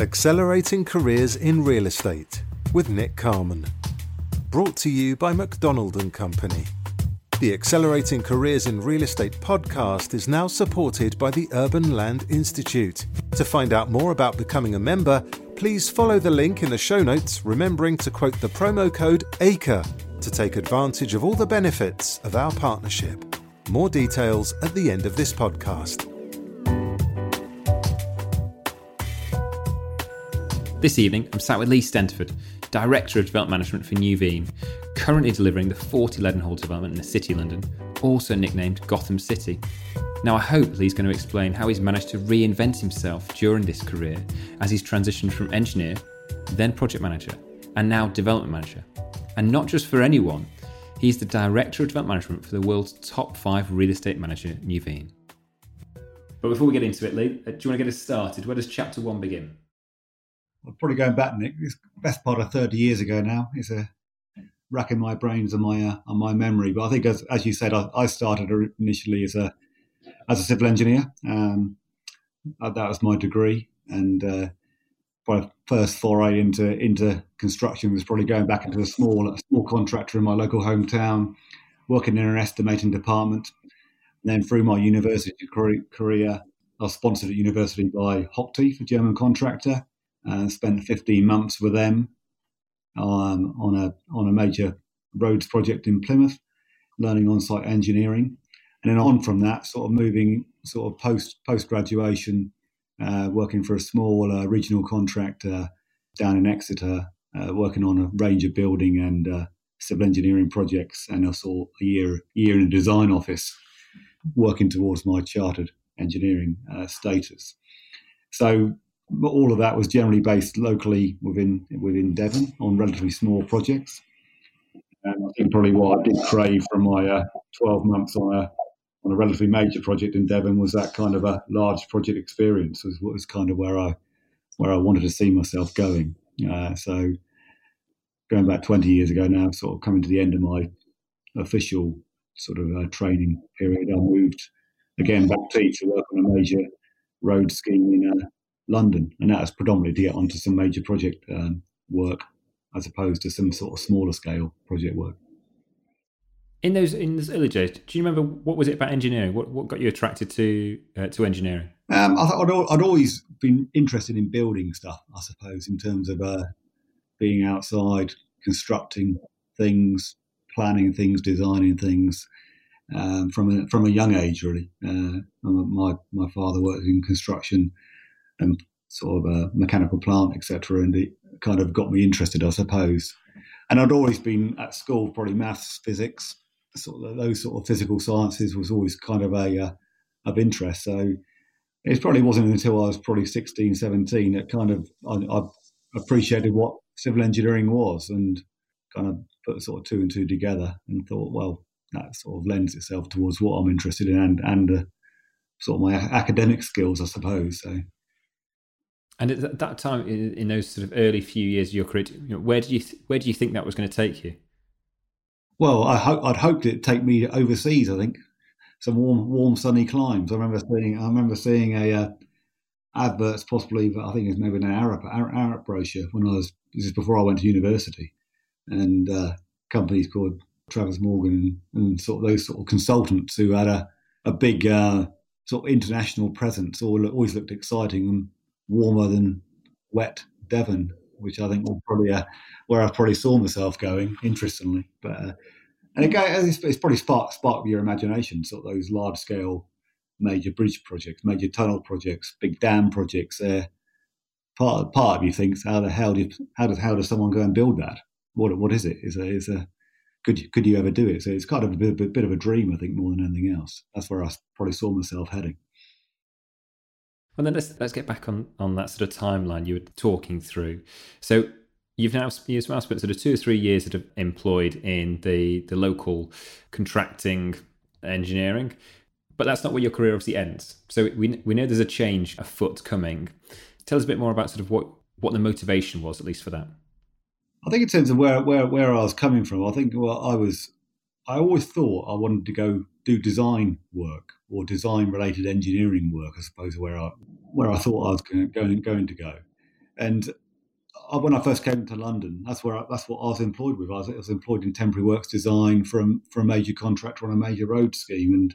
Accelerating Careers in Real Estate with Nick Carman. Brought to you by McDonald and Company. The Accelerating Careers in Real Estate podcast is now supported by the Urban Land Institute. To find out more about becoming a member, please follow the link in the show notes, remembering to quote the promo code ACRE to take advantage of all the benefits of our partnership. More details at the end of this podcast. This evening, I'm sat with Lee Stenterford, Director of Development Management for Nuveen, currently delivering the 40 Leadenhall development in the City of London, also nicknamed Gotham City. Now, I hope Lee's going to explain how he's managed to reinvent himself during this career as he's transitioned from engineer, then project manager, and now development manager. And not just for anyone, he's the Director of Development Management for the world's top five real estate manager, Nuveen. But before we get into it, Lee, uh, do you want to get us started? Where does chapter one begin? Probably going back, Nick. It's best part of 30 years ago now. It's a racking my brains and my uh, my memory. But I think, as as you said, I, I started initially as a as a civil engineer. Um, uh, that was my degree, and uh, my first foray into into construction was probably going back into a small a small contractor in my local hometown, working in an estimating department. And then through my university career, I was sponsored at university by Hochtief, a German contractor, and spent 15 months with them um, on a on a major roads project in Plymouth, learning on-site engineering, and then on from that, sort of moving sort of post post graduation, uh, working for a small uh, regional contractor down in Exeter, uh, working on a range of building and uh, civil engineering projects, and saw a year year in a design office, working towards my chartered engineering uh, status. So all of that was generally based locally within within Devon on relatively small projects. And I think probably what I did crave from my uh, 12 months on a on a relatively major project in Devon was that kind of a large project experience. Was was kind of where I where I wanted to see myself going. Uh, so going back 20 years ago now, sort of coming to the end of my official sort of uh, training period, I moved again back to to work on a major road scheme in uh, London, and that was predominantly to get onto some major project um, work as opposed to some sort of smaller scale project work. In those in those early days, do you remember what was it about engineering? What what got you attracted to uh, to engineering? Um, I I'd, I'd, always been interested in building stuff. I suppose in terms of uh, being outside, constructing things, planning things, designing things. Um, from a, from a young age, really. Uh, my my father worked in construction and sort of a mechanical plant, etc. And it kind of got me interested, I suppose. And I'd always been at school, probably maths, physics, sort of those sort of physical sciences was always kind of a uh, of interest. So it probably wasn't until I was probably 16, 17 that kind of I, I appreciated what civil engineering was and kind of put sort of two and two together and thought, well, that sort of lends itself towards what I'm interested in and and uh, sort of my academic skills, I suppose. So and at that time, in, those sort of early few years of your career, you know, where did you th- where do you think that was going to take you? Well, I ho- I'd hoped it'd take me overseas. I think some warm, warm, sunny climes. I remember seeing I remember seeing a uh, adverts, possibly but I think it was maybe an Arup Arup brochure when I was this is before I went to university, and uh, companies called Travers Morgan and, and, sort of those sort of consultants who had a a big uh, sort of international presence. All always looked exciting and warmer than wet Devon, which I think will probably uh, where I probably saw myself going. Interestingly, but uh, and again, it's, it's probably spark spark your imagination. Sort of those large scale major bridge projects, major tunnel projects, big dam projects. There, part part of you thinks, how the hell you, how does how does someone go and build that? What what is it? Is a is a could you, could you ever do it? So it's kind of a bit, a bit of a dream, I think, more than anything else. That's where I probably saw myself heading. Well, then let's let's get back on on that sort of timeline you were talking through. So you've now you've spent sort of two or three years sort of employed in the the local contracting engineering, but that's not where your career obviously ends. So we we know there's a change afoot coming. Tell us a bit more about sort of what what the motivation was, at least for that. I think in terms of where where where I was coming from, I think well I was I always thought I wanted to go do design work or design related engineering work, I suppose, where I where I thought I was going, going, going to go. And when I first came to London, that's where I, that's what I was employed with. I was, I was, employed in temporary works design from for a major contractor on a major road scheme, and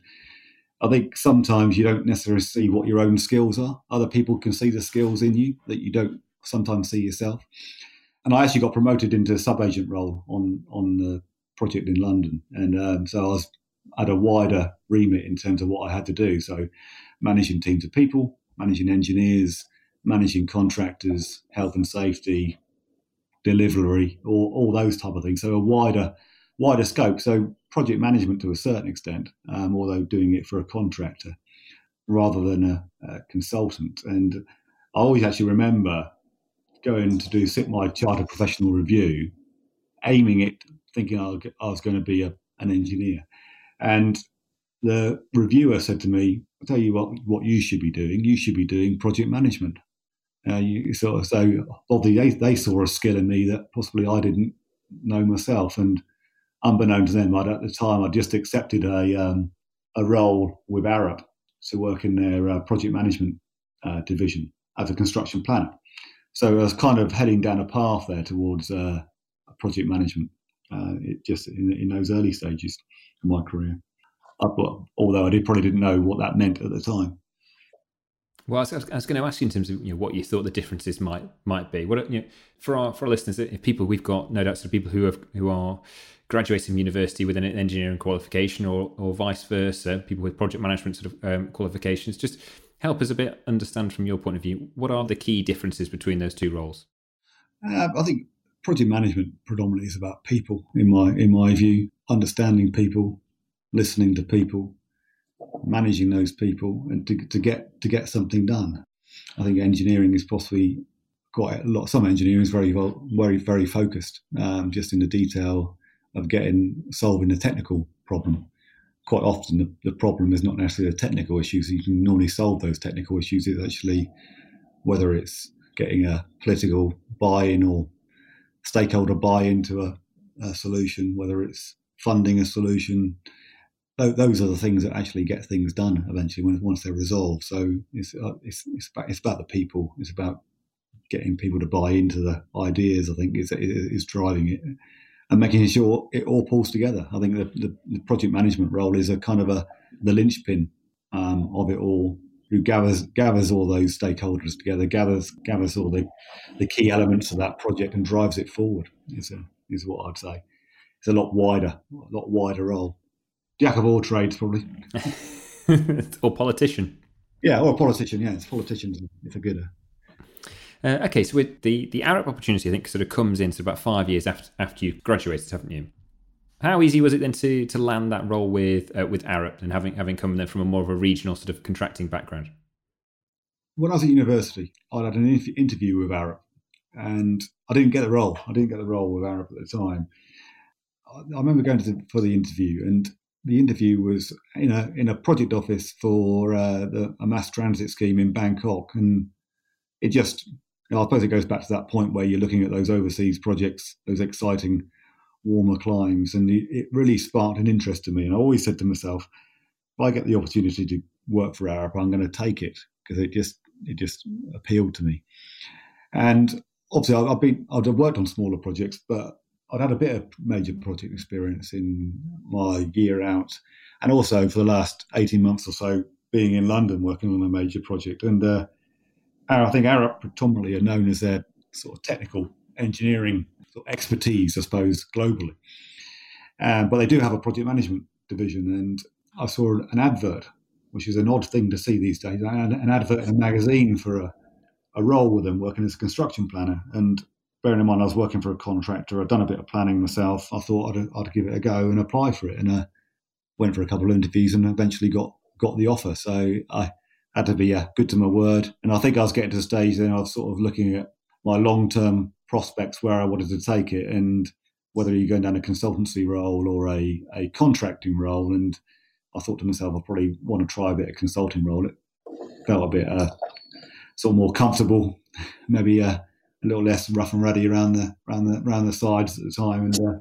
I think sometimes you don't necessarily see what your own skills are. Other people can see the skills in you that you don't sometimes see yourself. And I actually got promoted into a sub agent role on on the project in London, and um, so I was had a wider remit in terms of what I had to do. So managing teams of people, managing engineers, managing contractors, health and safety, delivery, all, all those type of things. So a wider wider scope. So project management to a certain extent, um, although doing it for a contractor rather than a, a, consultant. And I always actually remember going to do sit my chartered professional review, aiming it, thinking I was going to be a, an engineer. And the reviewer said to me, I'll tell you what, what you should be doing. You should be doing project management. Uh, you sort of so obviously they, they saw a skill in me that possibly I didn't know myself. And unbeknown to them, I'd, at the time I just accepted a um, a role with Arup to work in their uh, project management uh, division as a construction planner. So I was kind of heading down a path there towards uh, project management. Uh, it just in, in, those early stages my career, I, although I did, probably didn't know what that meant at the time. Well, I was, I was, going to ask you in terms of you know, what you thought the differences might might be. What you know, for our for our listeners, if people we've got no doubt sort of people who have who are graduating from university with an engineering qualification or or vice versa, people with project management sort of um, qualifications. Just help us a bit understand from your point of view what are the key differences between those two roles. Uh, I think project management predominantly is about people, in my in my view, understanding people, listening to people, managing those people and to, to get to get something done. I think engineering is possibly quite a lot. Some engineering is very very very focused, um, just in the detail of getting solving the technical problem. Quite often, the, the problem is not necessarily the technical issues. You can normally solve those technical issues. It's actually whether it's getting a political buy-in or stakeholder buy-in to a, a solution, whether it's funding a solution, those are the things that actually get things done eventually once they're resolved. So it's, uh, it's, it's, about, it's about the people. It's about getting people to buy into the ideas. I think is is driving it and making sure it all pulls together. I think the, the, the project management role is a kind of a the linchpin um, of it all. Who gathers gathers all those stakeholders together, gathers gathers all the, the key elements of that project and drives it forward. Is a, is what I'd say. It's a lot wider, a lot wider role jack of all trades, probably. or politician. Yeah, or a politician. Yeah, it's politicians if a good. Uh, okay, so with the the Arup opportunity, I think sort of comes in sort of about five years after after you graduated, haven't you? How easy was it then to to land that role with uh, with Arup and having having come then from a more of a regional sort of contracting background? When I was at university, I had an interview with Arup, and I didn't get the role. I didn't get the role with Arup at the time. I, remember going to the, for the interview, and the interview was in a in a project office for uh, the, a mass transit scheme in Bangkok, and it just you know, I suppose it goes back to that point where you're looking at those overseas projects, those exciting warmer climes, and it, it really sparked an interest in me. And I always said to myself, if I get the opportunity to work for Arup, I'm going to take it because it just it just appealed to me. And obviously, I've been I've worked on smaller projects, but I'd had a bit of major project experience in my year out, and also for the last eighteen months or so being in London working on a major project. And uh, I think Arup predominantly are known as their sort of technical engineering sort of expertise, I suppose, globally. Um, but they do have a project management division, and I saw an advert, which is an odd thing to see these days, an, an advert in a magazine for a, a role with them working as a construction planner. And bearing in mind I was working for a contractor, I'd done a bit of planning myself. I thought I'd, I'd give it a go and apply for it, and uh, went for a couple of interviews and eventually got got the offer. So I had to be uh, good to my word, and I think I was getting to the stage then I was sort of looking at my long term prospects where I wanted to take it, and whether you're going down a consultancy role or a a contracting role. And I thought to myself, I probably want to try a bit of consulting role. It felt a bit uh, sort of more comfortable, maybe. Uh, a little less rough and ready around the around the around the sides at the time, and uh,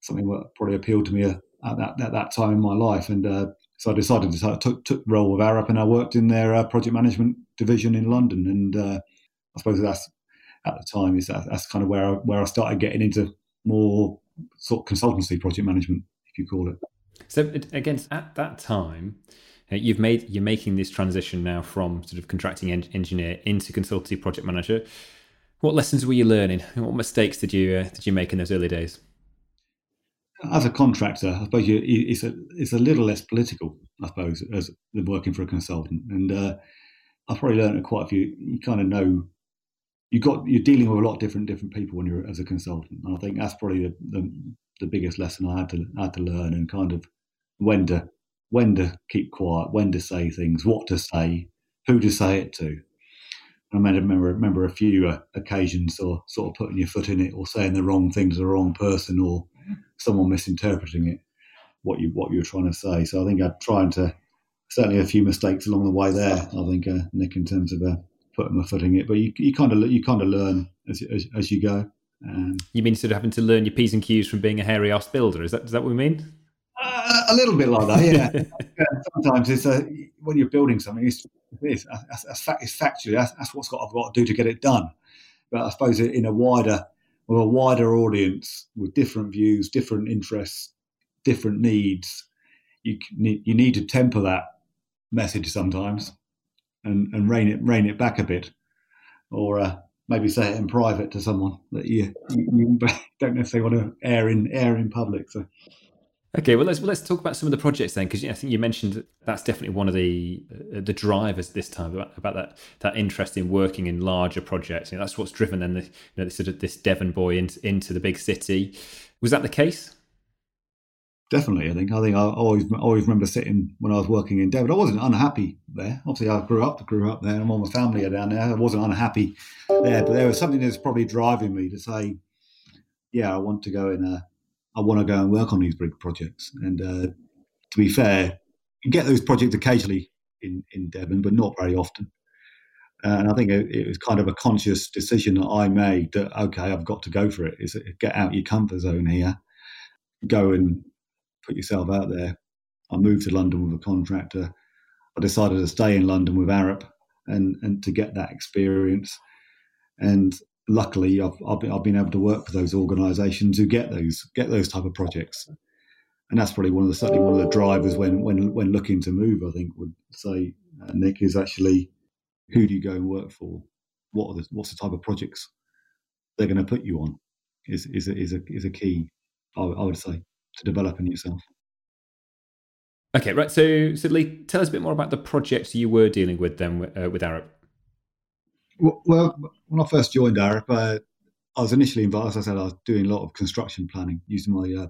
something that probably appealed to me at that at that time in my life. And uh, so I decided to I took took the role with Arup, and I worked in their uh, project management division in London. And uh, I suppose that's at the time. Is that, that's kind of where I, where I started getting into more sort of consultancy project management, if you call it. So against at that time, uh, you've made you're making this transition now from sort of contracting en- engineer into consultancy project manager. What lessons were you learning? What mistakes did you uh, did you make in those early days? As a contractor, I suppose you, it's a it's a little less political, I suppose, as than working for a consultant. And uh, I've probably learned quite a few. You kind of know you got you're dealing with a lot of different different people when you're as a consultant. And I think that's probably the, the, the biggest lesson I had to I had to learn and kind of when to when to keep quiet, when to say things, what to say, who to say it to. I remember remember a few uh, occasions or sort of putting your foot in it or saying the wrong thing to the wrong person or someone misinterpreting it what you what you were trying to say. So I think I'm trying to certainly a few mistakes along the way there. I think uh, Nick in terms of uh, putting my foot in it, but you, you kind of you kind of learn as, as, as you go. Um, you mean sort of having to learn your p's and q's from being a hairy ass builder? Is that is that what we mean? Uh, a little bit like that, yeah. yeah sometimes it's a, when you're building something, it's, it's, it's, fact, it's factually that's, that's what's got I've got to do to get it done. But I suppose in a wider, with a wider audience with different views, different interests, different needs, you you need to temper that message sometimes, and, and rein it rein it back a bit, or uh, maybe say it in private to someone that you, you, you don't necessarily want to air in air in public. So. Okay, well let's well, let's talk about some of the projects then, because I think you mentioned that's definitely one of the uh, the drivers this time about, about that that interest in working in larger projects. You know, that's what's driven then the you know this sort of this Devon boy into, into the big city. Was that the case? Definitely, I think I think I always always remember sitting when I was working in Devon. I wasn't unhappy there. Obviously, I grew up grew up there, and all my family are down there. I wasn't unhappy there, but there was something that's probably driving me to say, "Yeah, I want to go in a." I want to go and work on these big projects. And uh, to be fair, you get those projects occasionally in, in Devon, but not very often. Uh, and I think it, it, was kind of a conscious decision that I made that, okay, I've got to go for it. Is get out your comfort zone here, go and put yourself out there. I moved to London with a contractor. I decided to stay in London with Arup and, and to get that experience. And luckily I've, I've been, I've been able to work with those organisations who get those get those type of projects, and that's probably one of the certainly one of the drivers when when when looking to move. I think would say uh, Nick is actually who do you go and work for? What are the what's the type of projects they're going to put you on? Is is a, is a is a key. I, I would say to developing yourself. Okay, right. So, Lee, tell us a bit more about the projects you were dealing with then uh, with Arup. Well, when I first joined Arup, I was initially involved, as I said, I was doing a lot of construction planning, using my uh,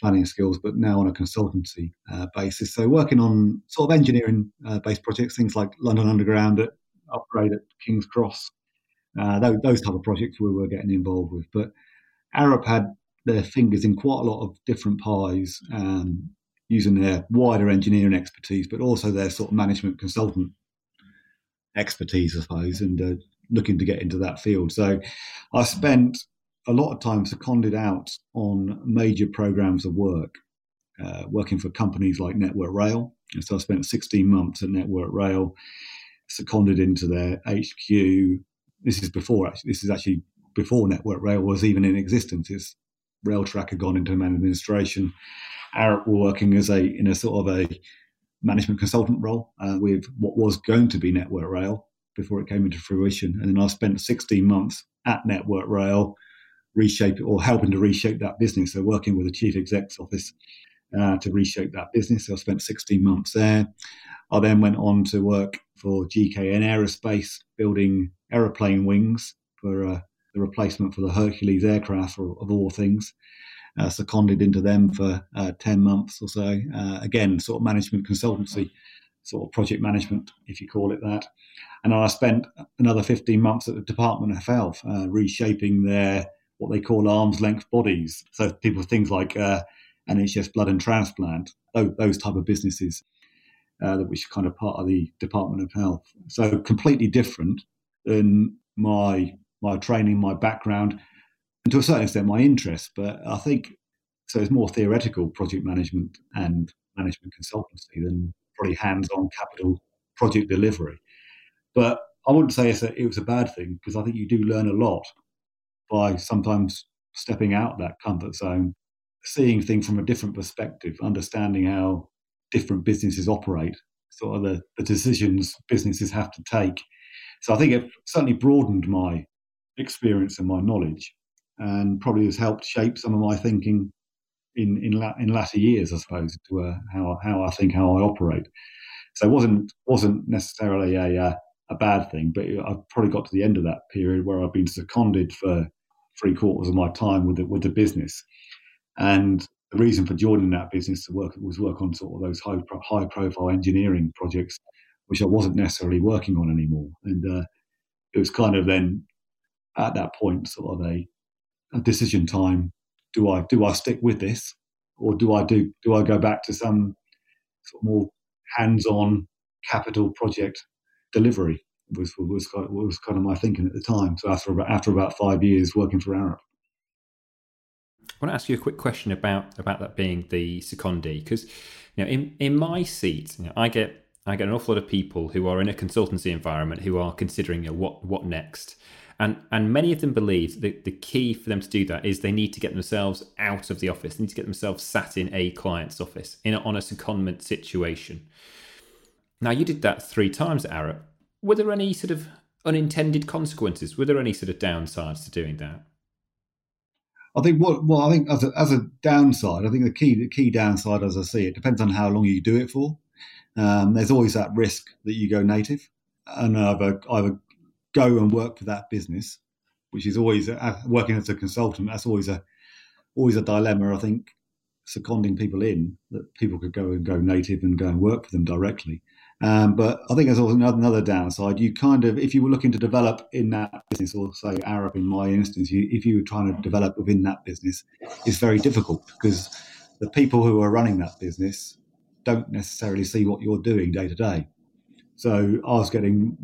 planning skills, but now on a consultancy uh, basis. So working on sort of engineering uh, based projects, things like London Underground, at, upgrade at King's Cross, uh, those, those, type of projects we were getting involved with. But Arup had their fingers in quite a lot of different pies, um, using their wider engineering expertise, but also their sort of management consultant expertise, I suppose, and uh, looking to get into that field. So I spent a lot of time seconded out on major programs of work, uh, working for companies like Network Rail. And so I spent 16 months at Network Rail, seconded into their HQ. This is before, actually, this is actually before Network Rail was even in existence. It's Railtrack had gone into administration. Arup were working as a in a sort of a management consultant role uh, with what was going to be Network Rail before it came into fruition. And then I spent 16 months at Network Rail, reshape or helping to reshape that business. So working with the chief exec's office uh, to reshape that business. So I spent 16 months there. I then went on to work for GKN Aerospace, building aeroplane wings for uh, the replacement for the Hercules aircraft, of all things uh, seconded into them for uh, 10 months or so. Uh, again, sort of management consultancy, sort of project management, if you call it that. And I spent another 15 months at the Department of Health, uh, reshaping their what they call arm's length bodies. So people, things like NHS blood and transplant, those, those type of businesses. Uh, which are kind of part of the Department of Health. So completely different than my my training, my background, and to a certain extent my interest. But I think so it's more theoretical project management and management consultancy than probably hands-on capital project delivery. But I wouldn't say a, it was a bad thing because I think you do learn a lot by sometimes stepping out that comfort zone, seeing things from a different perspective, understanding how different businesses operate, sort of the, the decisions businesses have to take. So I think it certainly broadened my experience and my knowledge, and probably has helped shape some of my thinking in in, la- in latter years, I suppose, to uh, how how I think, how I operate. So it wasn't wasn't necessarily a uh, a bad thing, but I've probably got to the end of that period where I've been seconded for three quarters of my time with the, with the business, and the reason for joining that business to work was work on sort of those high high profile engineering projects, which I wasn't necessarily working on anymore, and uh, it was kind of then at that point sort of a, a decision time do I do I stick with this, or do I do do I go back to some sort of more hands-on capital project delivery? Was was was kind of my thinking at the time. So after about after about five years working for Arup. I want to ask you a quick question about about that being the secondee because you know in in my seat you know, I get I get an awful lot of people who are in a consultancy environment who are considering you know, what what next and and many of them believe that the key for them to do that is they need to get themselves out of the office. They need to get themselves sat in a client's office in a, on a secondment situation. Now you did that three times Arup. Were there any sort of unintended consequences? Were there any sort of downsides to doing that? I think what well, I think as a, as a downside, I think the key the key downside, as I see it, depends on how long you do it for. Um, there's always that risk that you go native, and either either go and work for that business, which is always working as a consultant. That's always a always a dilemma. I think seconding people in that people could go and go native and go and work for them directly. Um, but I think there's also another, another, downside. You kind of, if you were looking to develop in that business, or say Arup in my instance, you, if you were trying to develop within that business, it's very difficult because the people who are running that business don't necessarily see what you're doing day to day. So I was getting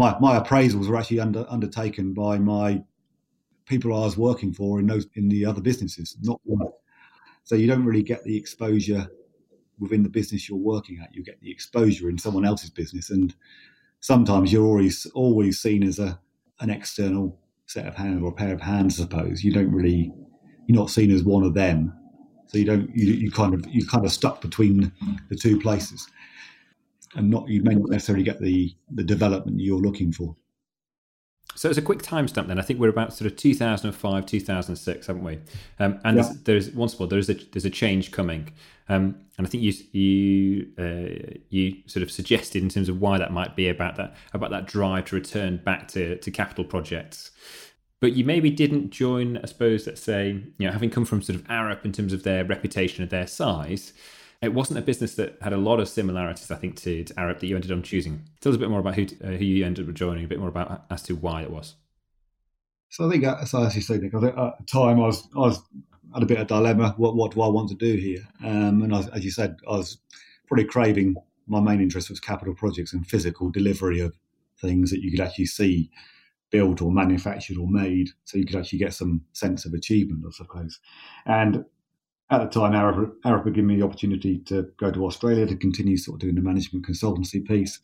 my, my appraisals were actually under, undertaken by my people I was working for in those in the other businesses, not So you don't really get the exposure within the business you're working at. You get the exposure in someone else's business, and sometimes you're always always seen as a an external set of hands or a pair of hands. I suppose you don't really you're not seen as one of them, so you don't you, you kind of you kind of stuck between the two places and not you may not necessarily get the the development you're looking for. So as a quick timestamp, then I think we're about sort of 2005, 2006, haven't we? Um, and yeah. there's, there's, once more there's a there's a change coming, um, and I think you you uh, you sort of suggested in terms of why that might be about that about that drive to return back to to capital projects. But you maybe didn't join, I suppose, let's say, you know, having come from sort of Arup in terms of their reputation and their size, it wasn't a business that had a lot of similarities, I think, to, to Arup that you ended up choosing. Tell us a bit more about who uh, who you ended up joining, a bit more about as to why it was. So I think, uh, as you say, I at the time I was I was had a bit of dilemma. What what do I want to do here? Um, and I, as you said, I was pretty craving. My main interest was capital projects and physical delivery of things that you could actually see built or manufactured or made, so you could actually get some sense of achievement, I suppose. And at the time, Arup had given me the opportunity to go to Australia to continue sort of doing the management consultancy piece.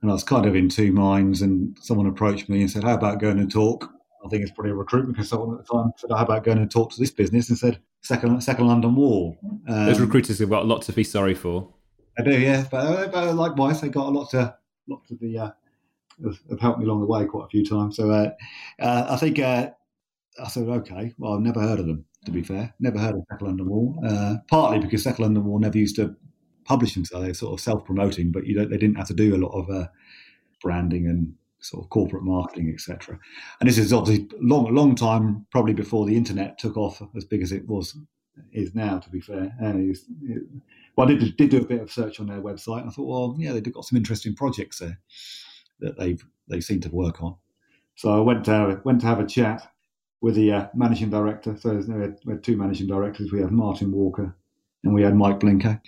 And I was kind of in two minds. And someone approached me and said, How about going and talk? I think it's probably a recruitment consultant at the time. Said, How about going and talk to this business? And said, Second, second London Wall. Um, Those recruiters have got a lot to be sorry for. I do, yeah. But, uh, but likewise, they got a lot to, lot to be, uh, have helped me along the way quite a few times. So uh, uh, I think uh, I said, okay, well, I've never heard of them to be fair. Never heard of Second London Wall. Uh, partly because Second London Wall never used to publish themselves. They're sort of self-promoting, but you know they didn't have to do a lot of uh, branding and sort of corporate marketing, etc. And this is obviously long, a long time, probably before the internet took off as big as it was is now. To be fair, and it, it, well, I did, did do a bit of search on their website. And I thought, well, yeah, they've got some interesting projects there that they've they seem to work on. So I went to went to have a chat with the uh, managing director. So we had, we had, two managing directors. We had Martin Walker and we had Mike Blinker.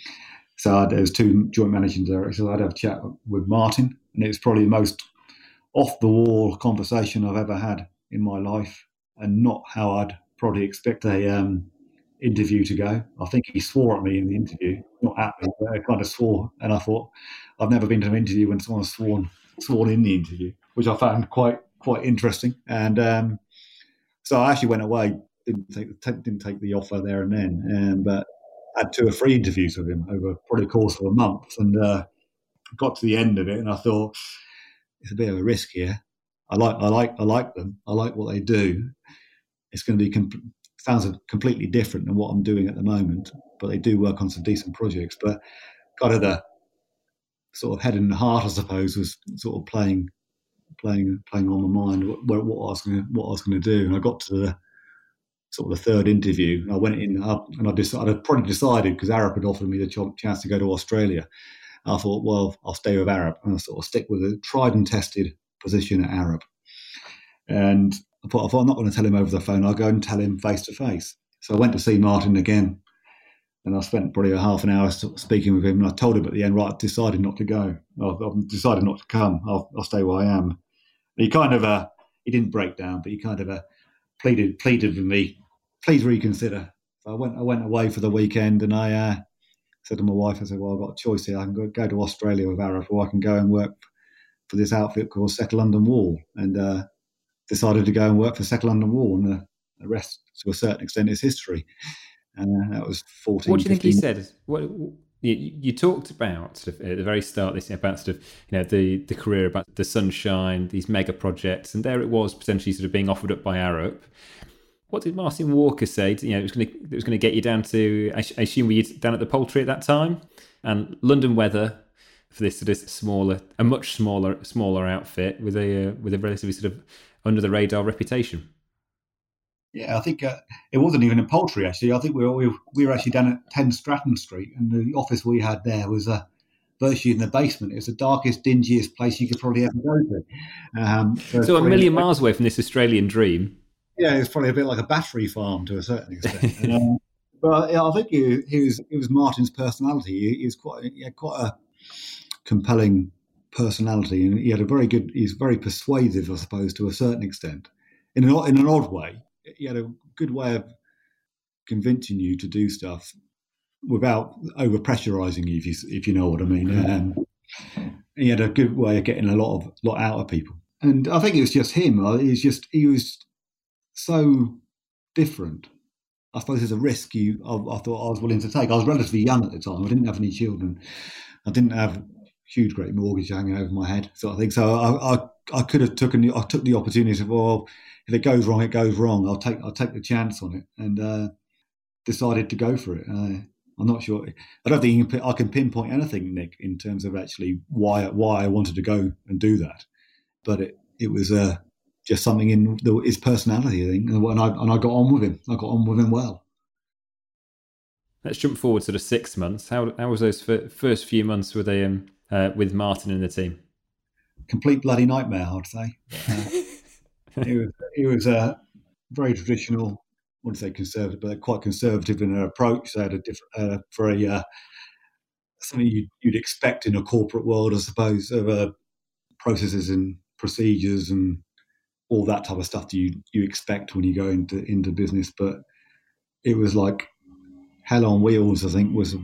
So there was two joint managing directors. I'd have a chat with Martin, and it was probably the most off the wall conversation I've ever had in my life, and not how I'd probably expect a um, interview to go. I think he swore at me in the interview, not at me, but I kind of swore. And I thought, I've never been to an interview when someone's sworn sworn in the interview, which I found quite quite interesting. And um, so I actually went away, didn't take didn't take the offer there and then, um, but had two or three interviews with him over probably the course of a month, and uh, got to the end of it, and I thought it's a bit of a risk here. I like I like I like them. I like what they do. It's going to be sounds completely different than what I'm doing at the moment, but they do work on some decent projects. But kind of the sort of head and heart, I suppose, was sort of playing playing playing on my mind what, what I was going what I was going to do. And I got to the sort of the third interview. I went in and I decided, I'd probably decided because Arup had offered me the chance to go to Australia. I thought, well, I'll stay with Arup and I'll sort of stick with a tried and tested position at Arup. And I thought, I'm not going to tell him over the phone, I'll go and tell him face to face. So I went to see Martin again and I spent probably a half an hour speaking with him. And I told him at the end, right, I've decided not to go. I've, I've decided not to come. I'll, I'll, stay where I am. And he kind of, uh, he didn't break down, but he kind of uh, pleaded, pleaded with me, please reconsider. So I went, I went away for the weekend, and I uh, said to my wife, I said, well, I've got a choice here. I can go, go to Australia with Arup, or I can go and work for this outfit called Second London Wall, and uh, decided to go and work for Second London Wall, and the, the rest, to a certain extent, is history. And uh, that was 14. What do you 15. think he said? What, you, you, talked about sort of at the very start this about sort of you know the the career about the sunshine, these mega projects, and there it was potentially sort of being offered up by Arup. What did Martin Walker say? You know, it was going to it was going to get you down to. I, assume we were you down at the poultry at that time, and London weather for this sort of smaller, a much smaller smaller outfit with a uh, with a relatively sort of under the radar reputation. Yeah, I think uh, it wasn't even in poultry actually. I think we were, we were actually down at 10 Stratton Street, and the office we had there was uh, virtually in the basement. It was the darkest, dingiest place you could probably ever go to. Um, so, so a million miles away from this Australian dream. Yeah, it's probably a bit like a battery farm to a certain extent. um, but yeah, I think he, he, was it was Martin's personality. He, he was quite he had quite a compelling personality, and he had a very good. He's very persuasive, I suppose, to a certain extent, in an in an odd way he had a good way of convincing you to do stuff without over pressurizing you, if you, if you know what I mean. And he had a good way of getting a lot of lot out of people. And I think it was just him. Uh, he was just he was so different. I suppose there's a risk you I, I, thought I was willing to take. I was relatively young at the time. I didn't have any children. I didn't have huge great mortgage hanging over my head, sort of thing. So I, I, I could have taken I took the opportunity of well, if it goes wrong, it goes wrong. I'll take I'll take the chance on it, and uh, decided to go for it. Uh, I'm not sure. I don't think can, I can pinpoint anything, Nick, in terms of actually why why I wanted to go and do that. But it it was uh, just something in the, his personality, I think, and I and I got on with him. I got on with him well. Let's jump forward sort of six months. How how was those first few months with um, uh, with Martin and the team? Complete bloody nightmare, I'd say. He was he was a very traditional. I wouldn't say conservative, but quite conservative in her approach. They had a different, uh, very uh, something you'd, you'd, expect in a corporate world, I suppose, of uh, processes and procedures and all that type of stuff that you you expect when you go into into business. But it was like hell on wheels. I think was a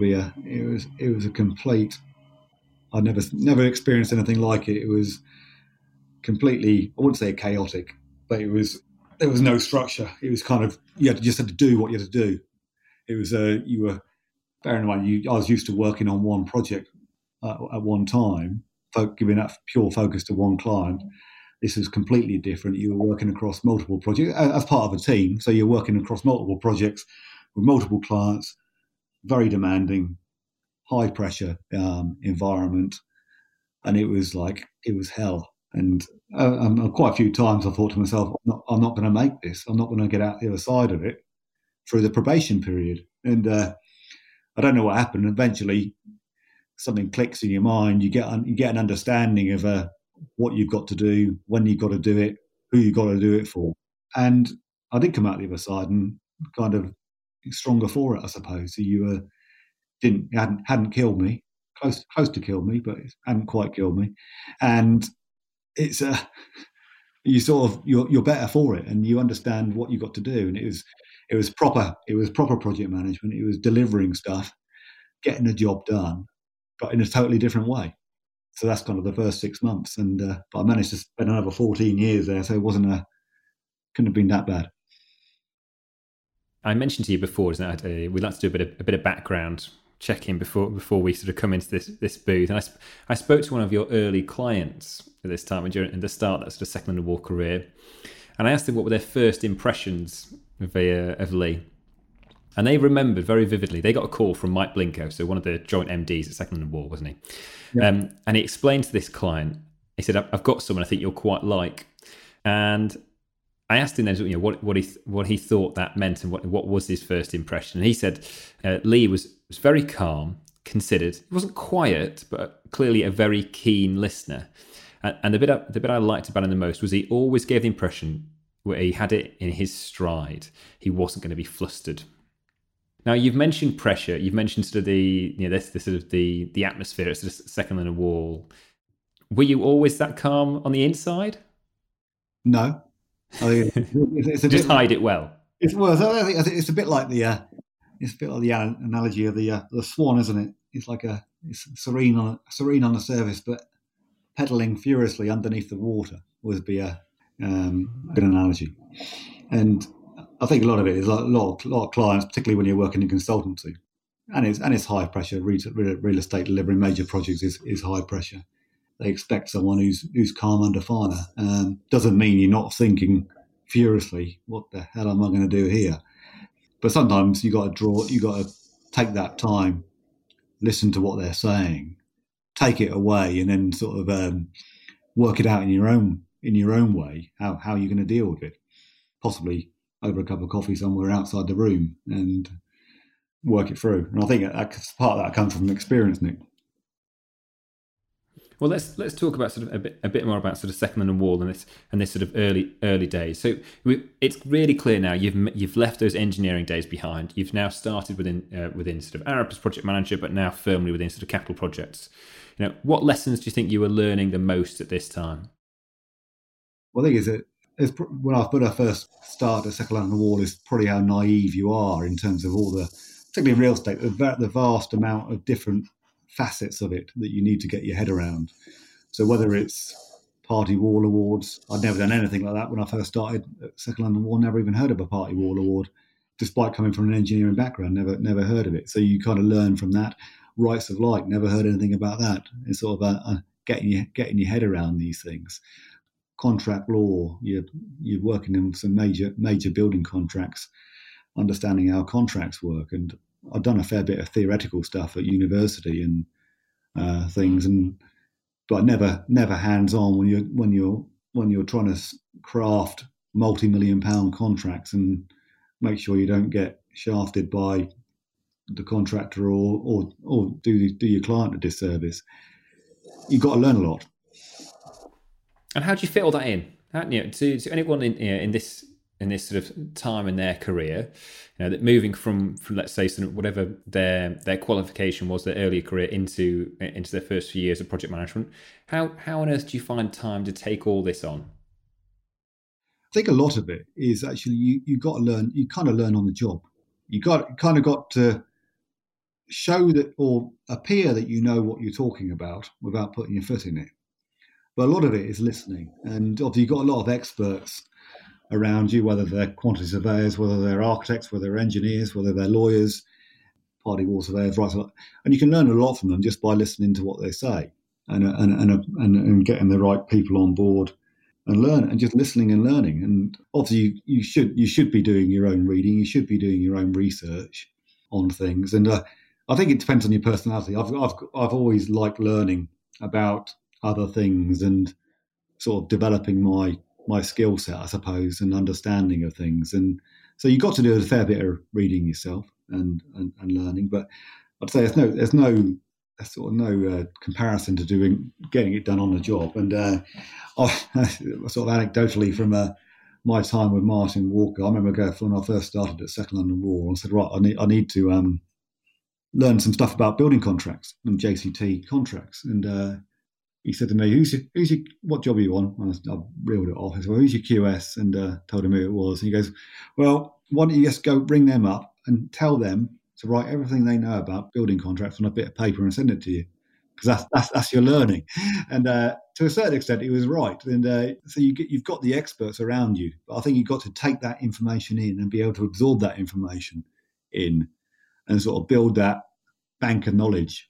it was it was a complete. I never never experienced anything like it. It was completely. I wouldn't say chaotic, but it was there was no structure. It was kind of you had just had to do what you had to do. It was uh, you were bearing in mind you, I was used to working on one project uh, at one time, giving that pure focus to one client. This is completely different. You were working across multiple projects as part of a team, so you're working across multiple projects with multiple clients. Very demanding, high pressure um, environment, and it was like it was hell. And um, quite a few times I thought to myself, I'm not, I'm not going to make this. I'm not going to get out the other side of it through the probation period. And uh, I don't know what happened. Eventually, something clicks in your mind. You get you get an understanding of uh, what you've got to do, when you've got to do it, who you've got to do it for. And I did come out the other side and kind of stronger for it, I suppose. So you uh, didn't hadn't hadn't killed me, close close to killed me, but hadn't quite killed me, and it's a you sort of you're you're better for it and you understand what you got to do and it was it was proper it was proper project management it was delivering stuff getting the job done but in a totally different way So that's kind of the first six months, and uh, but I managed to spend another fourteen years there, so it wasn't a couldn't have been that bad. I mentioned to you before, it? Uh, we'd like to do a bit of a bit of background check in before before we sort of come into this this booth. And I, I spoke to one of your early clients at this time during in the start that sort of Second London Wall career, and I asked them what were their first impressions of, uh, of Lee. And they remembered very vividly. They got a call from Mike Blinco, so one of the joint MDs at Second London Wall, wasn't he? Yeah. Um, and he explained to this client, he said, "I've got someone I think you'll quite like." And I asked him then, you know, what what he what he thought that meant and what what was his first impression. And he said uh, Lee was was very calm, considered. He wasn't quiet, but clearly a very keen listener. And, and the bit I, the bit I liked about him the most was he always gave the impression where he had it in his stride. He wasn't going to be flustered. Now you've mentioned pressure. You've mentioned sort of the you know this, this sort of the the atmosphere. It's of second London Wall. Were you always that calm on the inside? No, I mean, it's, it's just bit, hide it well. It's well. I think, I think it's a bit like the uh, it's a bit like the analogy of the uh, the swan, isn't it? It's like a it's serene on serene on the surface, but pedaling furiously underneath the water would be a um, good analogy. And I think a lot of it is a lot, of, lot of clients, particularly when you're working in consultancy, and it's and it's high pressure. Real, real estate delivering major projects is, is high pressure. They expect someone who's who's calm under fire. Um, doesn't mean you're not thinking furiously, "What the hell am I going to do here?" But sometimes you got to draw. You got to take that time, listen to what they're saying, take it away, and then sort of um, work it out in your own in your own way. How how you're going to deal with it, possibly over a cup of coffee somewhere outside the room, and work it through. And I think that, part of that comes from experience, Nick. Well, let's let's talk about sort of a bit a bit more about sort of Second London Wall and this and this sort of early early days. So we, it's really clear now you've you've left those engineering days behind. You've now started within uh, within sort of Arup as project manager, but now firmly within sort of capital projects. You know, what lessons do you think you were learning the most at this time? Well, I think is that when I when I first started at Second London Wall is probably how naive you are in terms of all the, particularly in real estate, the, the vast amount of different facets of it that you need to get your head around. So whether it's party wall awards, I'd never done anything like that when I first started at Second London Wall. Never even heard of a party wall award, despite coming from an engineering background. Never never heard of it. So you kind of learn from that. Rights of light, never heard anything about that. It's sort of a, a getting your getting your head around these things. Contract law, you're you're working in some major major building contracts, understanding how contracts work, and I've done a fair bit of theoretical stuff at university and uh, things, and but never never hands on when you're when you're when you're trying to craft multi million pound contracts and make sure you don't get shafted by the contractor or or or do do your client a disservice. You've got to learn a lot. And how do you fit all that in? How, you know, to, to anyone in you know, in this in this sort of time in their career, you know, that moving from, from let's say sort of whatever their their qualification was, their earlier career into into their first few years of project management, how how on earth do you find time to take all this on? I think a lot of it is actually you you got to learn. You kind of learn on the job. You got kind of got to show that or appear that you know what you're talking about without putting your foot in it. But a lot of it is listening, and obviously you've got a lot of experts around you, whether they're quantity surveyors, whether they're architects, whether they're engineers, whether they're lawyers, party wall surveyors, right? And you can learn a lot from them just by listening to what they say and and and, and, and getting the right people on board and learn and just listening and learning. And obviously, you, you should you should be doing your own reading. You should be doing your own research on things. And uh, I think it depends on your personality. I've I've I've always liked learning about other things and sort of developing my my skill set, I suppose, and understanding of things. And so you got to do a fair bit of reading yourself and, and, and learning. But I'd say there's no there's no sort of no uh, comparison to doing getting it done on the job. And uh, I, sort of anecdotally from uh, my time with Martin Walker, I remember going when I first started at Second London Wall. I said, right, I need I need to um, learn some stuff about building contracts and JCT contracts. And uh, he said to me, "Who's your, who's your, what job are you on?" And I, I reeled it off. I said, "Well, who's your QS?" And uh, told him who it was. And he goes, "Well, why don't you just go bring them up and tell them to write everything they know about building contracts on a bit of paper and send it to you, because that's, that's, that's your learning. And uh, to a certain extent, he was right. And uh, so you get, you've got the experts around you, but I think you've got to take that information in and be able to absorb that information in and sort of build that bank of knowledge.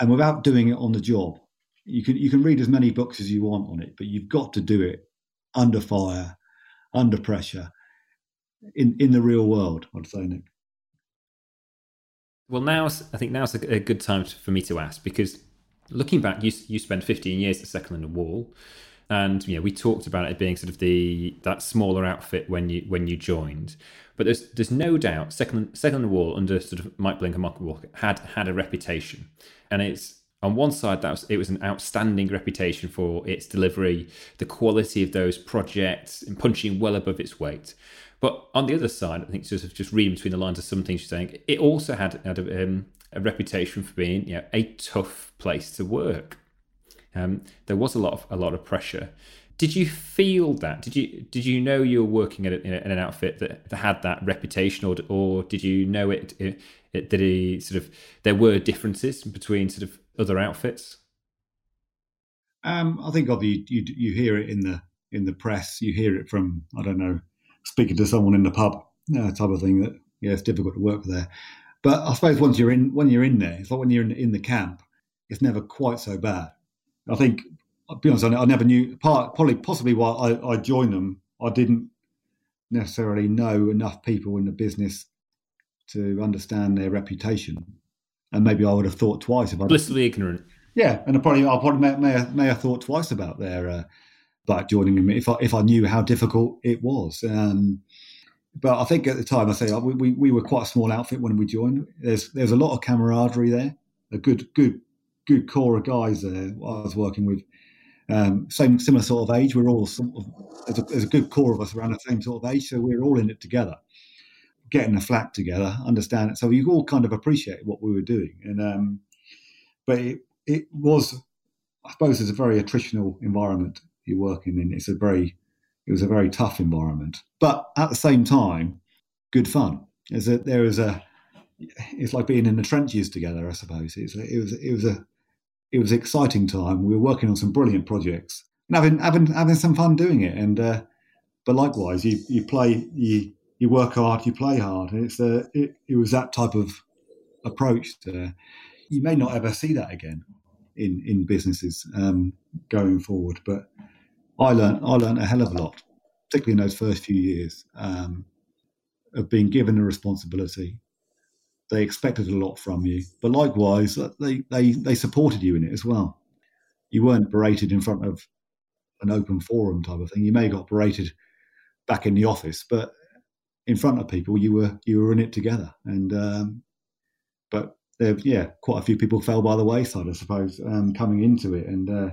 And without doing it on the job, you can you can read as many books as you want on it, but you've got to do it under fire, under pressure, in in the real world. I'd say, Nick. Well, now I think now's a, good time for me to ask because looking back, you you spent 15 years at Second London Wall, and you know we talked about it being sort of the that smaller outfit when you when you joined. But there's there's no doubt Second Second London Wall under sort of Mike Blinko and Mark Walker had had a reputation, and it's on one side that was, it was an outstanding reputation for its delivery, the quality of those projects, and punching well above its weight. But on the other side, I think of just reading between the lines of some things you're saying, it also had, had a, um, a reputation for being you know, a tough place to work. Um, there was a lot of a lot of pressure. Did you feel that? Did you did you know you were working at a, in, an outfit that, that, had that reputation, or or did you know it, it, it that it sort of there were differences between sort of other outfits? Um, I think obviously you, you you hear it in the in the press. You hear it from I don't know speaking to someone in the pub, uh, type of thing. That yeah, it's difficult to work there. But I suppose once you're in, when you're in there, it's like when you're in, in the camp, it's never quite so bad. I think, I'll be honest, I never knew. Part, probably, possibly, why I, I joined them, I didn't necessarily know enough people in the business to understand their reputation, and maybe I would have thought twice about blissfully ignorant. Yeah, and I probably I probably may, may, have, may have thought twice about their uh, about joining them if I if I knew how difficult it was. Um, but I think at the time, I say we, we, we were quite a small outfit when we joined. There's there's a lot of camaraderie there, a good good good core of guys there. I was working with, um, same similar sort of age. We're all sort of there's a, there's a good core of us around the same sort of age, so we're all in it together, getting the flat together, understand it. So you all kind of appreciate what we were doing, and um, but it it was, I suppose, it's a very attritional environment you're working in. It's a very it was a very tough environment, but at the same time, good fun. Is that there was a it's like being in the trenches together. I suppose it's, it was it was a it was an exciting time. We were working on some brilliant projects and having having having some fun doing it. And uh, but likewise, you you play you you work hard, you play hard, and it's a it, it was that type of approach. To, you may not ever see that again in in businesses um, going forward, but I learned I learned a hell of a lot, particularly in those first few years um, of being given a responsibility. They expected a lot from you, but likewise, uh, they, they, they supported you in it as well. You weren't berated in front of an open forum type of thing. You may got berated back in the office, but in front of people, you were you were in it together. And um, but there, yeah, quite a few people fell by the wayside, I suppose, um, coming into it. And uh,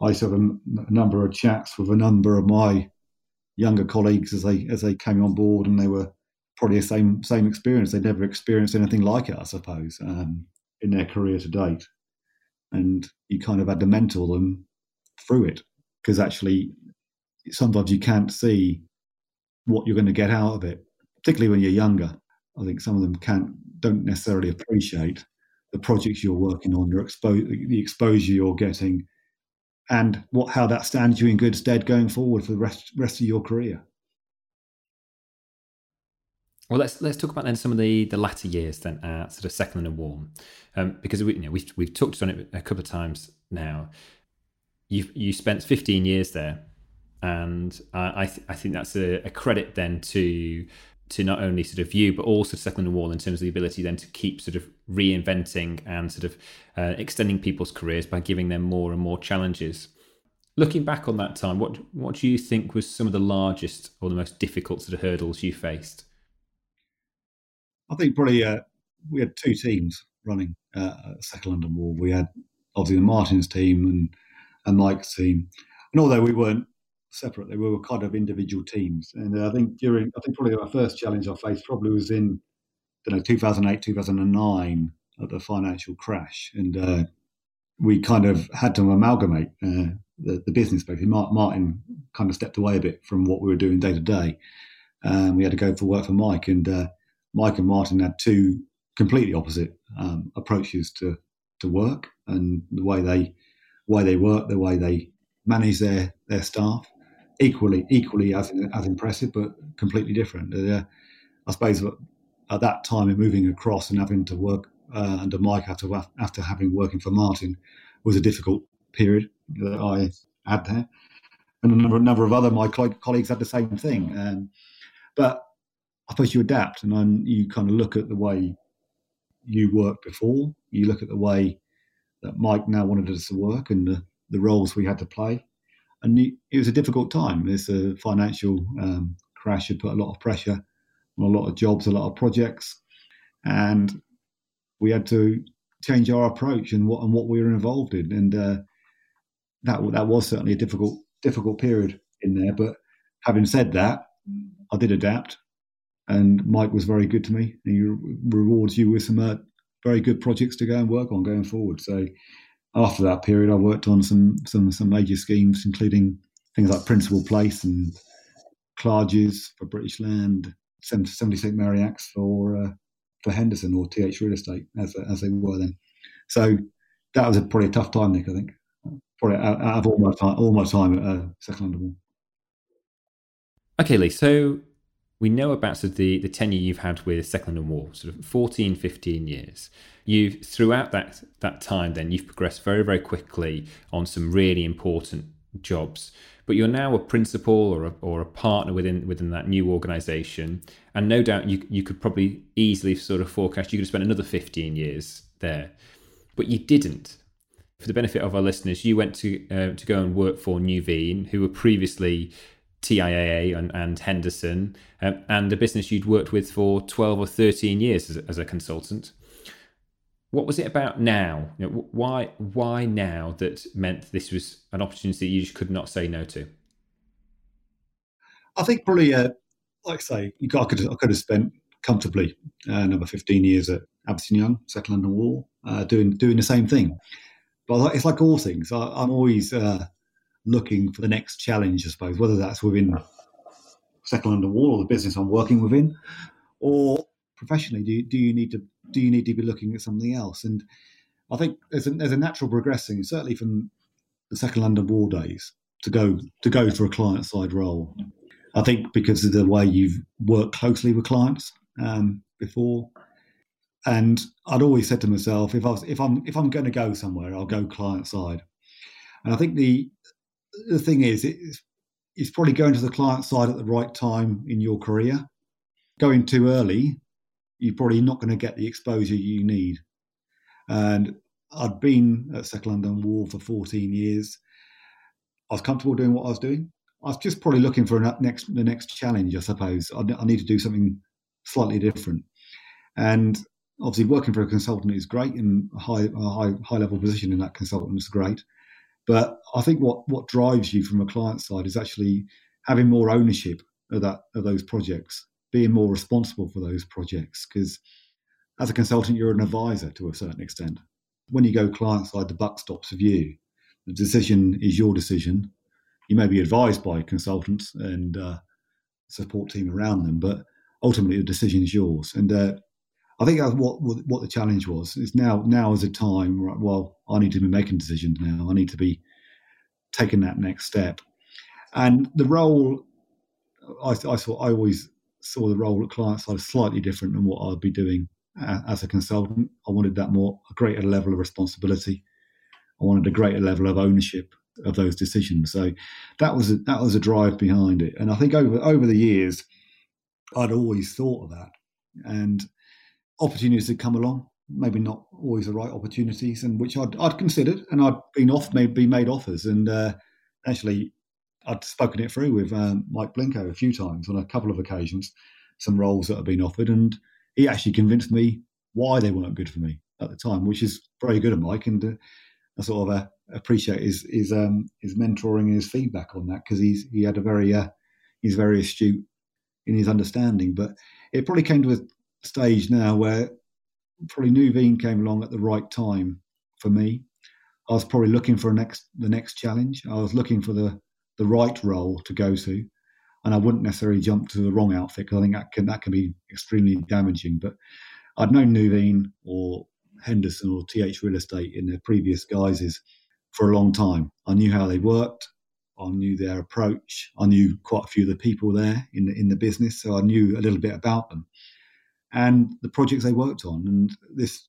I have a, a, number of chats with a number of my younger colleagues as they as they came on board, and they were probably the same same experience. They'd never experienced anything like it, I suppose, um, in their career to date. And you kind of had to mentor them through it because actually, sometimes you can't see what you're going to get out of it, particularly when you're younger. I think some of them can't don't necessarily appreciate the projects you're working on, your expo- the exposure you're getting, and what how that stands you in good stead going forward for the rest rest of your career. Well, let's let's talk about then some of the the latter years then at sort of Second London Wall, um, because we you know we've we've talked on it a couple of times now. You you spent 15 years there, and I I, th- I think that's a, a, credit then to to not only sort of you but also Second London Wall in terms of the ability then to keep sort of reinventing and sort of uh, extending people's careers by giving them more and more challenges. Looking back on that time, what what do you think was some of the largest or the most difficult sort of hurdles you faced? I think probably uh, we had two teams running uh, Second London Wall. We had obviously the Martin's team and and Mike's team, and although we weren't separately, we were kind of individual teams. And I think during, I think probably our first challenge I faced probably was in, I don't know, 2008, 2009 at the financial crash, and uh, we kind of had to amalgamate uh, the, the business. Basically, Martin kind of stepped away a bit from what we were doing day to day. We had to go for work for Mike, and uh, Mike and Martin had two completely opposite um, approaches to to work. and the way they way they work, the way they manage their their staff. Equally, equally as as impressive, but completely different. Uh, I suppose at that time, in moving across and having to work uh, under Mike after after having working for Martin was a difficult period that I had there, and a number, a number of other my colleagues had the same thing. Um, but I suppose you adapt, and then you kind of look at the way you worked before. You look at the way that Mike now wanted us to work and the, the roles we had to play. And it was a difficult time. This a financial um, crash had put a lot of pressure on a lot of jobs, a lot of projects, and we had to change our approach and what and what we were involved in. And uh, that that was certainly a difficult difficult period in there. But having said that, I did adapt, and Mike was very good to me. He rewards you with some uh, very good projects to go and work on going forward. So after that period, I worked on some some some major schemes, including things like Principal Place and Clarges for British Land, 70 St Mary Axe for uh, for Henderson or TH Real Estate as as they were then. So that was a, probably a tough time, Nick. I think probably out, of all my time, all my time at uh, Second London. Okay, Lee. So we know about sort of the, the tenure you've had with Second London Wall, sort of 14, 15 years. You've throughout that that time, then you've progressed very, very quickly on some really important jobs. But you're now a principal or a, or a partner within within that new organisation, and no doubt you you could probably easily sort of forecast you could have spent another 15 years there, but you didn't. For the benefit of our listeners, you went to uh, to go and work for Nuveen, who were previously TIAA and, and Henderson, um, and a business you'd worked with for 12 or 13 years as, as a consultant. What was it about now? You know, why why now that meant this was an opportunity you just could not say no to? I think probably, uh, like I say, you I could I could have spent comfortably uh, another 15 years at Abington Young, Second London Wall, uh, doing doing the same thing. But it's like all things. I, am always uh, looking for the next challenge, I suppose, whether that's within Second London Wall or the business I'm working within, or professionally. Do you, do you need to do you need to be looking at something else? And I think there's a, there's a natural progressing, certainly from the Second London Wall days, to go to go for a client side role. I think because of the way you've worked closely with clients um, before, and I'd always said to myself, if I was, if I'm if I'm going to go somewhere, I'll go client side. And I think the the thing is, it's, it's probably going to the client side at the right time in your career. Going too early, you're probably not going to get the exposure you need. And I'd been at Second London Wall for 14 years. I was comfortable doing what I was doing. I was just probably looking for a next the next challenge, I suppose. I, I need to do something slightly different. And obviously, working for a consultant is great, and a high a high high level position in that consultant is great. But I think what what drives you from a client side is actually having more ownership of that of those projects, being more responsible for those projects. Because as a consultant, you're an advisor to a certain extent. When you go client side, the buck stops with you. The decision is your decision. You may be advised by consultants and uh, support team around them, but ultimately the decision is yours. And uh, I think that's what what the challenge was. Is now now is a time. Right, well, I need to be making decisions now. I need to be taking that next step. And the role, I, I saw. I always saw the role at client side slightly different than what I'd be doing as a consultant. I wanted that more a greater level of responsibility. I wanted a greater level of ownership of those decisions. So that was a, that was a drive behind it. And I think over over the years, I'd always thought of that. And opportunities had come along, maybe not always the right opportunities, and which I'd, I'd considered, and I'd been off, maybe made offers, and uh, actually I'd spoken it through with um, Mike Blinko a few times on a couple of occasions, some roles that had been offered, and he actually convinced me why they weren't good for me at the time, which is very good of Mike, and uh, I sort of uh, appreciate his his um, his mentoring and his feedback on that because he's he had a very uh, he's very astute in his understanding, but it probably came to a stage now where probably Nuveen came along at the right time for me. I was probably looking for next the next challenge. I was looking for the the right role to go to, and I wouldn't necessarily jump to the wrong outfit because I think that can that can be extremely damaging. But I'd known Nuveen or Henderson or TH Real Estate in their previous guises for a long time. I knew how they worked. I knew their approach. I knew quite a few of the people there in the, in the business, so I knew a little bit about them and the projects they worked on. And this,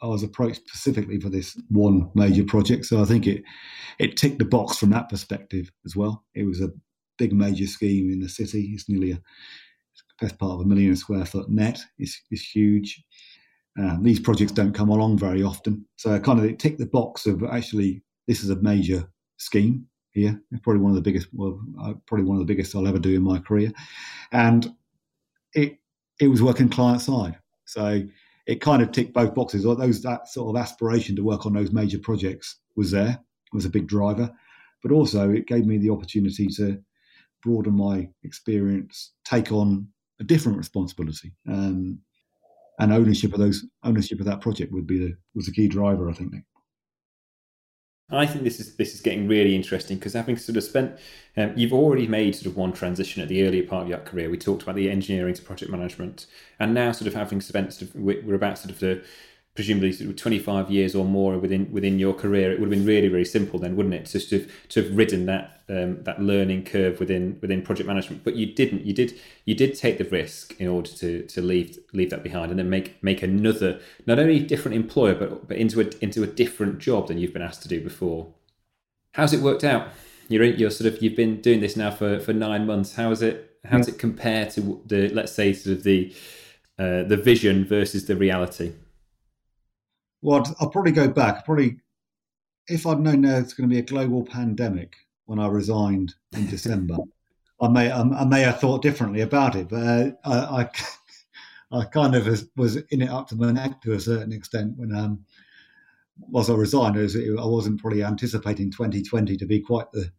I was approached specifically for this one major project, so I think it it ticked the box from that perspective as well. It was a big major scheme in the city. It's nearly a best part of a million square foot net. It's, it's huge. Um, these projects don't come along very often, so kind of it ticked the box of actually this is a major scheme here. Probably one of the biggest, well, uh, probably one of the biggest I'll ever do in my career, and it it was working client side, so it kind of ticked both boxes. Those that sort of aspiration to work on those major projects was there, was a big driver, but also it gave me the opportunity to broaden my experience, take on a different responsibility. Um, and ownership of those ownership of that project would be the was the key driver, I think. I think this is this is getting really interesting because having sort of spent, um, you've already made sort of one transition at the earlier part of your career. We talked about the engineering to project management, and now sort of having spent sort of we're about sort of the presumably sort of 25 years or more within within your career, it would have been really really simple then, wouldn't it, just to have, to have ridden that um, that learning curve within within project management. But you didn't. You did you did take the risk in order to to leave leave that behind and then make make another not only different employer but but into a into a different job than you've been asked to do before. How's it worked out? You're you're sort of you've been doing this now for for nine months. How is it? How does it compare to the let's say sort of the uh, the vision versus the reality? Well, I'll probably go back. Probably, if I'd known there was going to be a global pandemic when I resigned in December, I may I may have thought differently about it. But uh, I, I, I kind of was in it up to my neck to a certain extent when um, was I resigned. Was, I wasn't probably anticipating 2020 to be quite the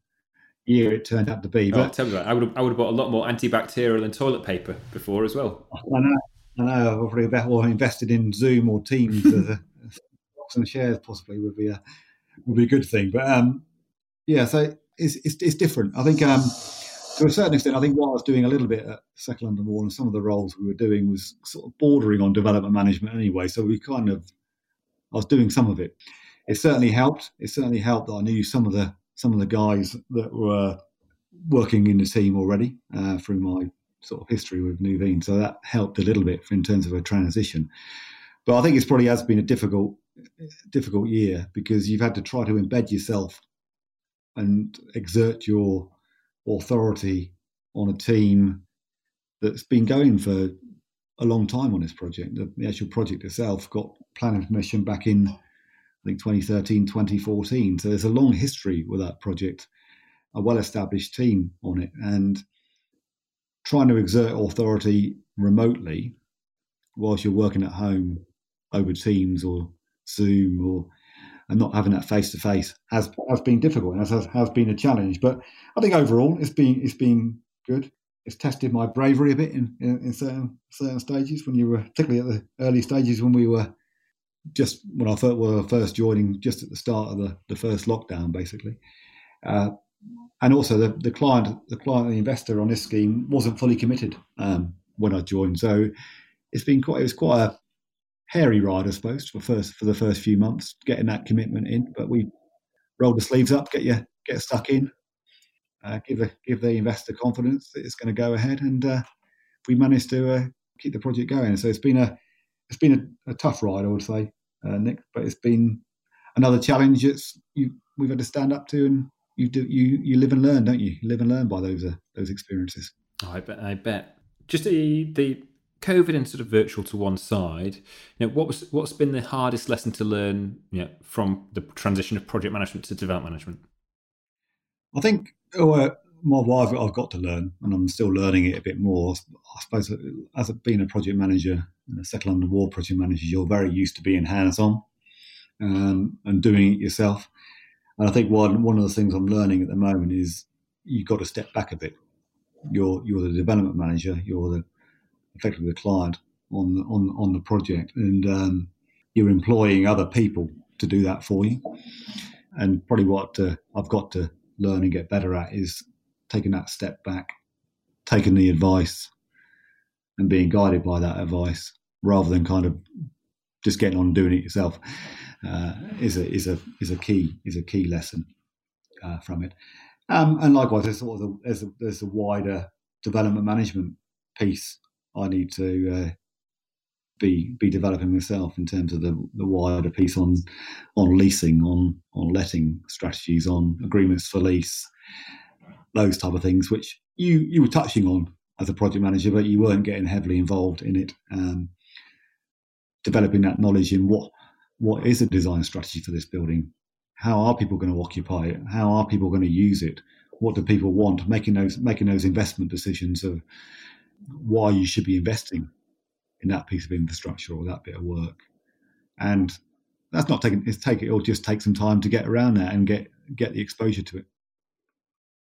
year it turned out to be. Oh, but tell me that. I would have, I would have bought a lot more antibacterial and toilet paper before as well. I know. I know. I've probably better invested in Zoom or Teams as a and shares possibly would be a would be a good thing. But um, yeah, so it's, it's, it's different. I think um, to a certain extent, I think what I was doing a little bit at Second London Wall and some of the roles we were doing was sort of bordering on development management anyway. So we kind of I was doing some of it. It certainly helped. It certainly helped that I knew some of the some of the guys that were working in the team already uh, through my sort of history with Nuveen. So that helped a little bit in terms of a transition. But I think it's probably has been a difficult difficult year because you've had to try to embed yourself and exert your authority on a team that's been going for a long time on this project. The, the actual project itself got planning permission back in, I think, 2013, 2014. So there's a long history with that project, a well established team on it. And trying to exert authority remotely whilst you're working at home over Teams or Zoom or and not having that face to face has has been difficult and has has been a challenge. But I think overall it's been it's been good. It's tested my bravery a bit in, in, in certain certain stages when you were particularly at the early stages when we were just when I first, were first joining just at the start of the, the first lockdown basically. Uh, and also the, the client the client the investor on this scheme wasn't fully committed um, when I joined. So it's been quite it was quite a hairy ride, I suppose, for first for the first few months, getting that commitment in. But we roll the sleeves up, get you get stuck in, uh, give the give the investor confidence that it's going to go ahead, and uh, we managed to uh, keep the project going. So it's been a it's been a, a tough ride, I would say, uh, Nick, but it's been another challenge. It's you we've had to stand up to, and you do you you live and learn, don't you? You live and learn by those uh, those experiences. I bet. I bet. Just the the COVID and sort of virtual to one side, you know, what was what's been the hardest lesson to learn, you know, from the transition of project management to development management? I think oh, more what I've, I've, got to learn, and I'm still learning it a bit more. I suppose as being a project manager, a Second London Wall project manager, you're very used to being hands-on um, and doing it yourself. And I think one one of the things I'm learning at the moment is you've got to step back a bit. You're you're the development manager. You're the effectively the client on on on the project, and um, you're employing other people to do that for you. And probably what uh, I've got to learn and get better at is taking that step back, taking the advice, and being guided by that advice, rather than kind of just getting on and doing it yourself uh, is a is a is a key is a key lesson uh, from it. Um, and likewise, there's sort of there's a, there's a wider development management piece I need to uh, be be developing myself in terms of the, the wider piece on on leasing, on on letting strategies, on agreements for lease, those type of things, which you you were touching on as a project manager, but you weren't getting heavily involved in it. Um, developing that knowledge in what what is a design strategy for this building? How are people going to occupy it? How are people going to use it? What do people want? Making those making those investment decisions of why you should be investing in that piece of infrastructure or that bit of work. And that's not taking it's take it'll just take some time to get around that and get get the exposure to it.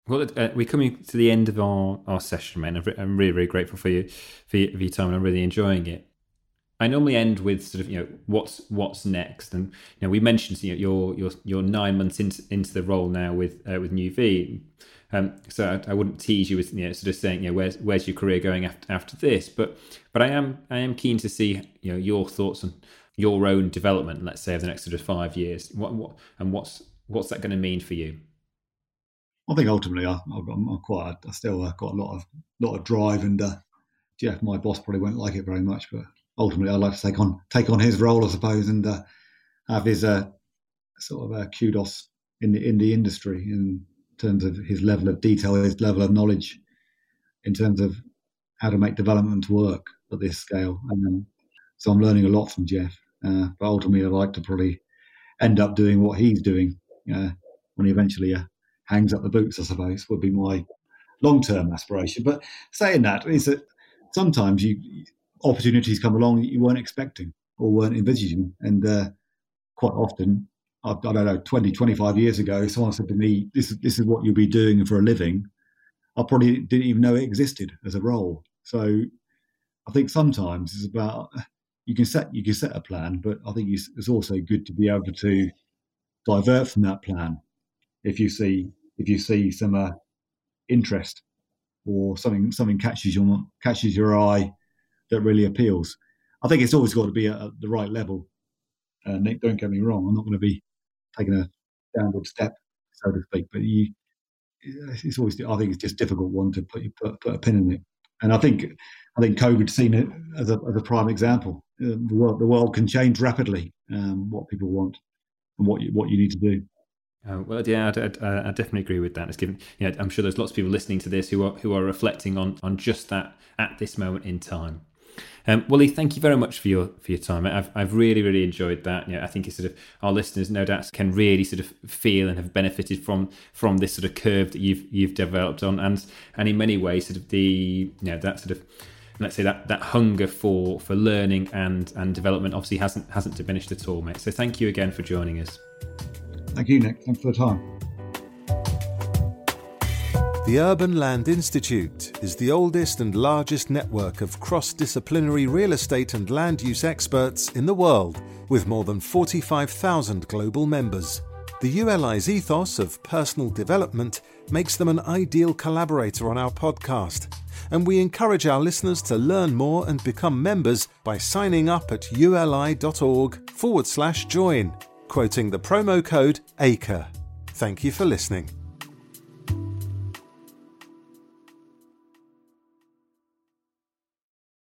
Well, uh, we're coming to the end of our, our session, man. I'm really, really grateful for you for your, for your time, and I'm really enjoying it. I normally end with sort of you know what's what's next, and you know we mentioned you know, you're you're you're nine months into into the role now with uh, with Nuveen, um, so I, I, wouldn't tease you with you know sort of saying you know where's where's your career going after after this, but but I am I am keen to see you know your thoughts on your own development, let's say over the next sort of five years, what what and what's what's that going to mean for you? I think ultimately I, am quite I still uh, got a lot of lot of drive and uh, Jeff, my boss, probably won't like it very much, but ultimately, I'd like to take on take on his role, I suppose, and uh, have his uh, sort of uh, kudos in the in the industry. In terms of his level of detail, his level of knowledge, in terms of how to make development work at this scale. And um, so I'm learning a lot from Jeff. Uh, but ultimately, I'd like to probably end up doing what he's doing uh, when he eventually uh, hangs up the boots. I suppose would be my long term aspiration. But saying that is that sometimes you opportunities come along that you weren't expecting or weren't envisaging. And uh, quite often, I, don't know, 20, 25 years ago, someone said to me, this is, this is what you'll be doing for a living. I probably didn't even know it existed as a role. So I think sometimes it's about you can set you can set a plan, but I think it's, it's also good to be able to divert from that plan if you see if you see some uh, interest or something something catches your catches your eye that really appeals. I think it's always got to be at, the right level. Uh, Nick, don't get me wrong. I'm not going to be taking a downward step, so to speak. But you, it's always. I think it's just difficult one to put put, put a pin in it. And I think I think COVID's seen it as a, as a prime example. Uh, the world the world can change rapidly. Um, what people want and what you, what you need to do. Uh, well, yeah, I, I, I, definitely agree with that. It's given, know, I'm sure there's lots of people listening to this who are who are reflecting on on just that at this moment in time. Um, Wally, thank you very much for your for your time. I've I've really really enjoyed that. Know, I think sort of our listeners, no doubt, can really sort of feel and have benefited from from this sort of curve that you've you've developed on, and and in many ways, sort of the you know that sort of let's say that that hunger for for learning and and development obviously hasn't hasn't diminished at all, mate. So thank you again for joining us. Thank you, Nick. Thanks for the time. The Urban Land Institute is the oldest and largest network of cross disciplinary real estate and land use experts in the world, with more than 45,000 global members. The ULI's ethos of personal development makes them an ideal collaborator on our podcast, and we encourage our listeners to learn more and become members by signing up at uli.org forward slash join, quoting the promo code ACRE. Thank you for listening.